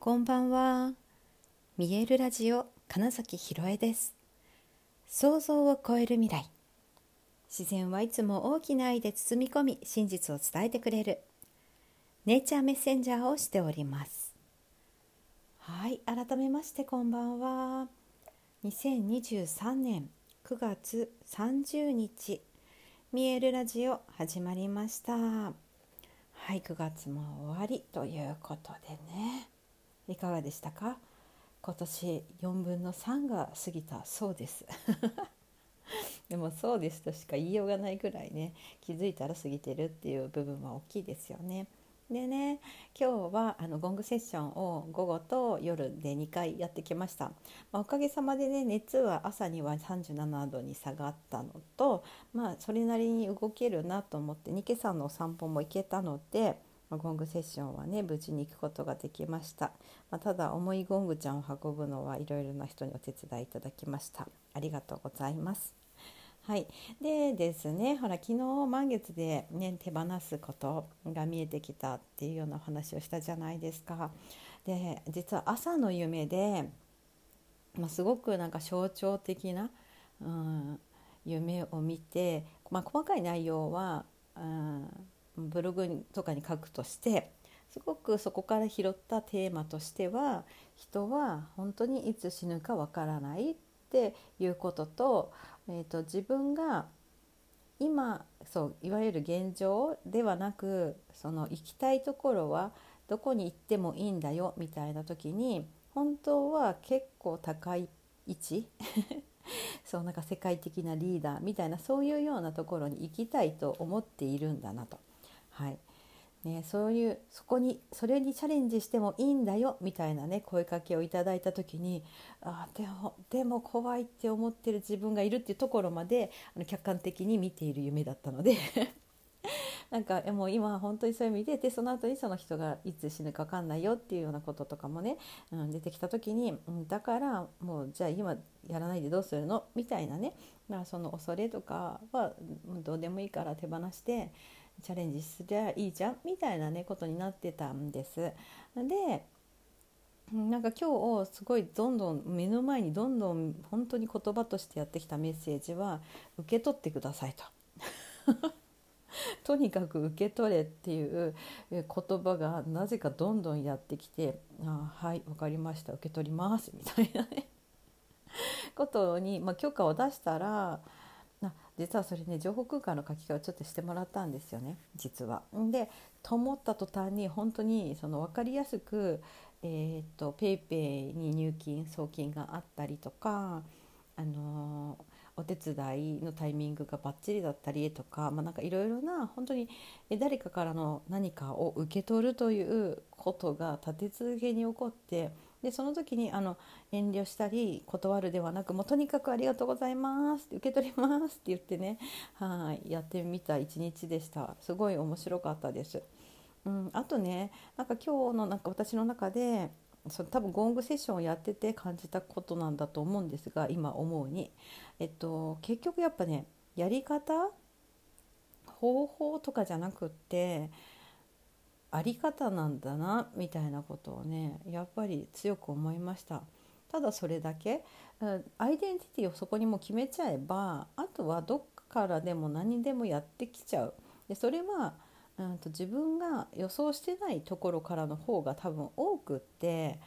こんばんは。見えるラジオ金崎ひろえです。想像を超える未来。自然はいつも大きな愛で包み込み、真実を伝えてくれる。ネイチャーメッセンジャーをしております。はい、改めましてこんばんは。2023年9月30日、見えるラジオ始まりました。はい、9月も終わりということでね。いかがでしたか？今年4分の3が過ぎたそうです。でもそうですとしか言いようがないぐらいね気づいたら過ぎてるっていう部分は大きいですよね。でね今日はあのゴングセッションを午後と夜で2回やってきました、まあ、おかげさまでね熱は朝には37度に下がったのとまあそれなりに動けるなと思ってニケさんのお散歩も行けたのでまあ、ゴングセッションはね無事に行くことができました、まあ、ただ重いゴングちゃんを運ぶのはいろいろな人にお手伝いいただきました。ありがとうございます。はい。でですねほら昨日満月でね手放すことが見えてきたっていうようなお話をしたじゃないですか。で実は朝の夢で、まあ、すごくなんか象徴的な、うん、夢を見て、まあ、細かい内容は、うんブログとかに書くとしてすごくそこから拾ったテーマとしては人は本当にいつ死ぬかわからないっていうことと,、えーと、自分が今そういわゆる現状ではなくその行きたいところはどこに行ってもいいんだよみたいな時に本当は結構高い位置 そうなんか世界的なリーダーみたいなそういうようなところに行きたいと思っているんだなと。はい。ね、そういうそこにそれにチャレンジしてもいいんだよみたいなね声かけをいただいた時にあでもでも怖いって思ってる自分がいるっていうところまであの客観的に見ている夢だったので なんかもう今本当にそういう意味ででその後にその人がいつ死ぬか分かんないよっていうようなこととかもね、うん、出てきた時に、うん、だからもうじゃあ今やらないでどうするの？みたいなね。だからその恐れとかはどうでもいいから手放してチャレンジすりゃいいじゃんみたいなねことになってたんです。でなんか今日すごいどんどん目の前にどんどん本当に言葉としてやってきたメッセージは受け取ってくださいと。とにかく受け取れっていう言葉がなぜかどんどんやってきて「あはい分かりました受け取ります」みたいなねことに、まあ、許可を出したら実はそれね情報空間の書き換えをちょっとしてもらったんですよね実は。でと思った途端に本当にその分かりやすく、えー、っと PayPay に入金送金があったりとか、あのー、お手伝いのタイミングがバッチリだったりとか、まあ、なんかいろいろな本当に誰かからの何かを受け取るということが立て続けに起こってでその時にあの遠慮したり断るではなくもうとにかくありがとうございますって受け取りますって言ってねはいやってみた一日でしたすごい面白かったです。うん、あとねなんか今日のなんか私の中でその多分ゴングセッションをやってて感じたことなんだと思うんですが今思うに、えっと、結局やっぱねやり方方法とかじゃなくってあり方なんだなみたいなことをねやっぱり強く思いました。ただそれだけアイデンティティをそこにも決めちゃえばあとはどっからでも何でもやってきちゃう。でそれは、うん、と自分が予想してないところからの方が多分多くって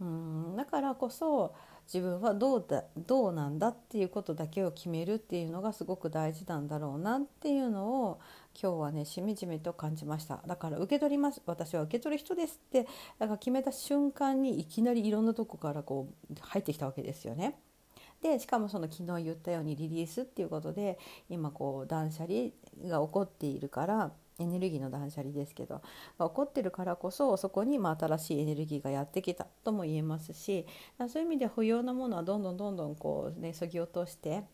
うんだからこそ自分はどうだどうなんだっていうことだけを決めるっていうのがすごく大事なんだろうなっていうのを今日はねしみじみと感じましただから受け取ります私は受け取る人ですってだから決めた瞬間にいきなりいろんなとこからこう入ってきたわけですよね。でしかもその昨日言ったようにリリースっていうことで今こう断捨離が起こっているからエネルギーの断捨離ですけど起こってるからこそそこにま新しいエネルギーがやってきたとも言えますしそういう意味で不要なものはどんどんどんどんこうねそぎ落として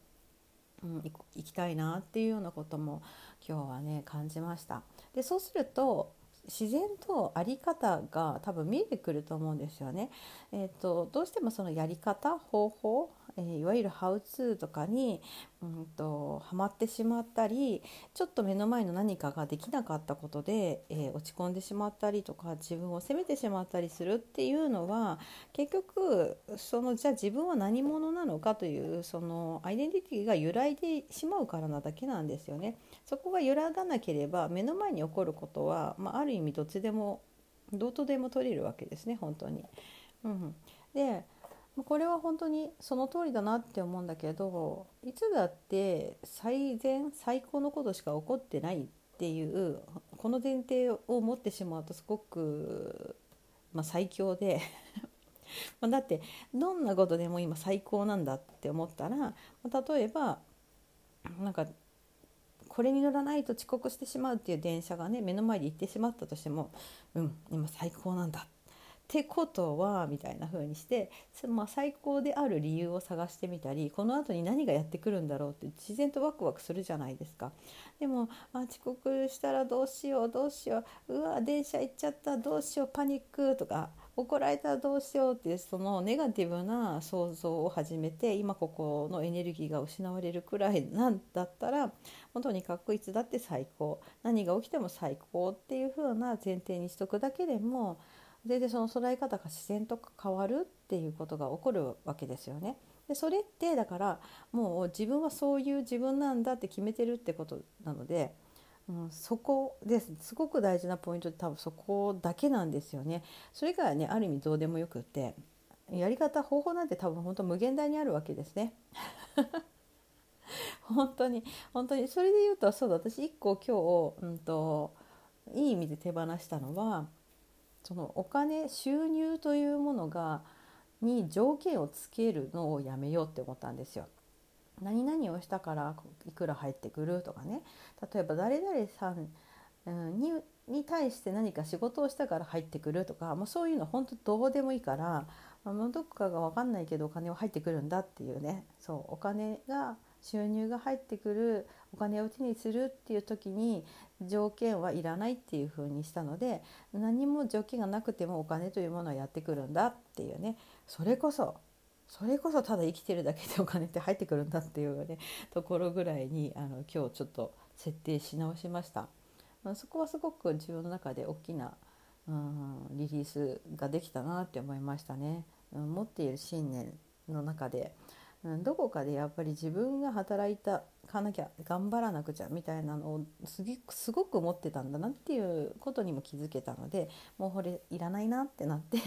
うん、行きたいなっていうようなことも今日はね感じました。でそうすると自然と在り方が多分見えてくると思うんですよね。えーと、どうしてもそのやり方方法、えー、いわゆるハウツーとかに、うんと、ハマってしまったりちょっと目の前の何かができなかったことで、えー、落ち込んでしまったりとか自分を責めてしまったりするっていうのは結局そのじゃあ自分は何者なのかというそのアイデンティティが揺らいでしまうからなだけなんですよね。そこが揺らがなければ目の前に起こることは、ま、ある意味どっちでもどうとでも取れるわけですね本当に。うん、でこれは本当にその通りだなって思うんだけどいつだって最善最高のことしか起こってないっていうこの前提を持ってしまうとすごく、まあ、最強で だってどんなことでも今最高なんだって思ったら例えばなんかこれに乗らないと遅刻してしまうっていう電車がね目の前で行ってしまったとしてもうん今最高なんだってことはみたいな風にして、まあ、最高である理由を探してみたりこの後に何がやってくるんだろうって自然とワクワクするじゃないですか。でもあ遅刻したらどうしようどうしよううわ電車行っちゃったどうしようパニックとか怒られたらどうしようっていうそのネガティブな想像を始めて今ここのエネルギーが失われるくらいなんだったらもうとにかくいつだって最高何が起きても最高っていう風な前提にしとくだけでも全然その捉え方が自然と変わるっていうことが起こるわけですよね。でそれってだからもう自分はそういう自分なんだって決めてるってことなので、うん、そこですすごく大事なポイントって多分そこだけなんですよね。それがねある意味どうでもよくってやり方方法なんて多分本当無限大にあるわけですね。本当に本当にそれで言うとそうだ私一個今日、うんといい意味で手放したのはそのお金収入というものがに条件をつけるのをやめようって思ったんですよ。何々をしたからいくら入ってくるとかね。例えば誰々さんにに対して何か仕事をしたから入ってくるとかもうそういうの本当どうでもいいからもうどっかが分かんないけどお金は入ってくるんだっていうね。そうお金が収入が入ってくるお金を手にするっていう時に条件はいらないっていう風にしたので何も条件がなくてもお金というものはやってくるんだっていうね。それこそそれこそただ生きてるだけでお金って入ってくるんだっていうねところぐらいにあの今日ちょっと設定し直しました。まあ、そこはすごく自分の中で大きなうんリリースができたなって思いましたね。持っている信念の中でうん、どこかでやっぱり自分が働いたかなきゃ頑張らなくちゃみたいなのをすごく思ってたんだなっていうことにも気づけたのでもうこれいらないなってなって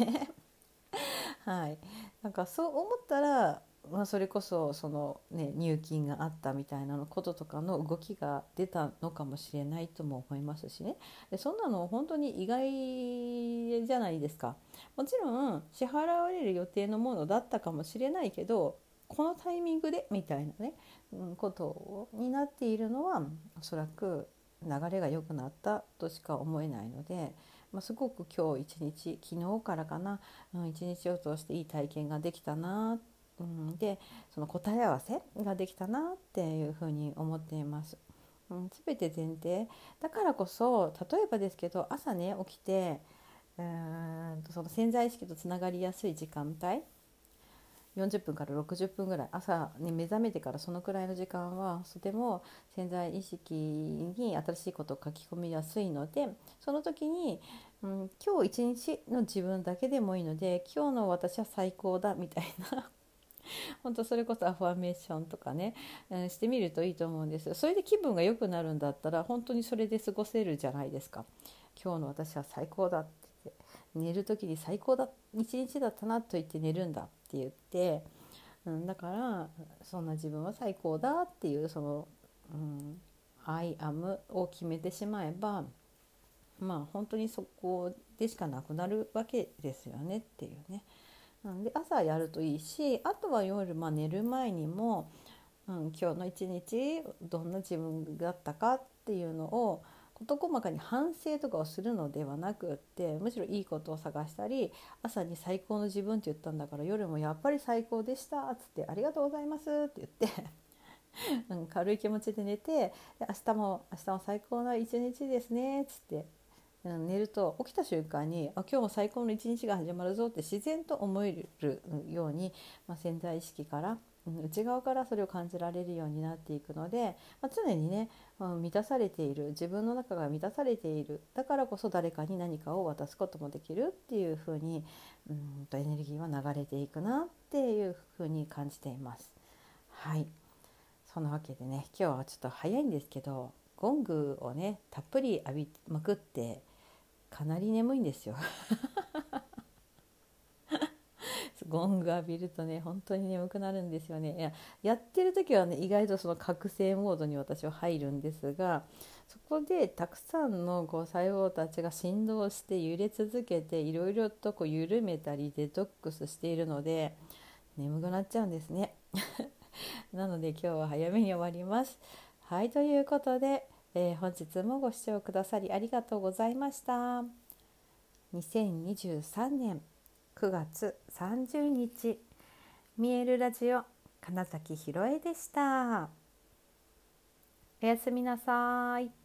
はい。なんかそう思ったら、まあ、それこそその、ね、入金があったみたいなのこととかの動きが出たのかもしれないとも思いますしね。でそんなの本当に意外じゃないですか。もちろん支払われる予定のものだったかもしれないけどこのタイミングでみたいなね、うん、ことになっているのはおそらく流れが良くなったとしか思えないので、まあ、すごく今日一日昨日からかな、うん、一日を通していい体験ができたな、うん、でその答え合わせができたなっていうふうに思っています。うん、全て前提。だからこそ例えばですけど朝ね起きてうんその潜在意識とつながりやすい時間帯40分から60分ぐらい朝に目覚めてからそのくらいの時間はとても潜在意識に新しいことを書き込みやすいのでその時に、うん、今日一日の自分だけでもいいので今日の私は最高だみたいな 本当それこそアファメーションとかね、うん、してみるといいと思うんですそれで気分が良くなるんだったら本当にそれで過ごせるじゃないですか。今日の私は最高だってって。寝る時に最高だ一日だったなと言って寝るんだって言って、うん、だからそんな自分は最高だっていうその「うん、I am」を決めてしまえばまあ本当にそこでしかなくなるわけですよねっていうね。で朝やるといいしあとは夜、まあ、寝る前にも、うん、今日の一日どんな自分だったかっていうのを事細かに反省とかをするのではなくってむしろいいことを探したり朝に最高の自分って言ったんだから夜もやっぱり最高でしたっつってありがとうございますって言って うん、軽い気持ちで寝て明日も明日も最高な一日ですねっつって、うん、寝ると起きた瞬間にあ今日も最高の一日が始まるぞって自然と思えるように、まあ、潜在意識から内側からそれを感じられるようになっていくので、まあ、常にね、うん、満たされている自分の中が満たされているだからこそ誰かに何かを渡すこともできるっていうふうにうんとエネルギーは流れていくなっていうふうに感じています。はいそんなわけでね今日はちょっと早いんですけどゴングをねたっぷり浴びまくってかなり眠いんですよゴング浴びるとね本当に眠くなるんですよね。いややってる時はね意外とその覚醒モードに私は入るんですがそこでたくさんのこう細胞たちが振動して揺れ続けていろいろとこう緩めたりデトックスしているので眠くなっちゃうんですね。なので今日は早めに終わります。はいということで、えー、本日もご視聴くださりありがとうございました。2023年9月30日。見えるラジオ金崎ひろえでした。おやすみなさい。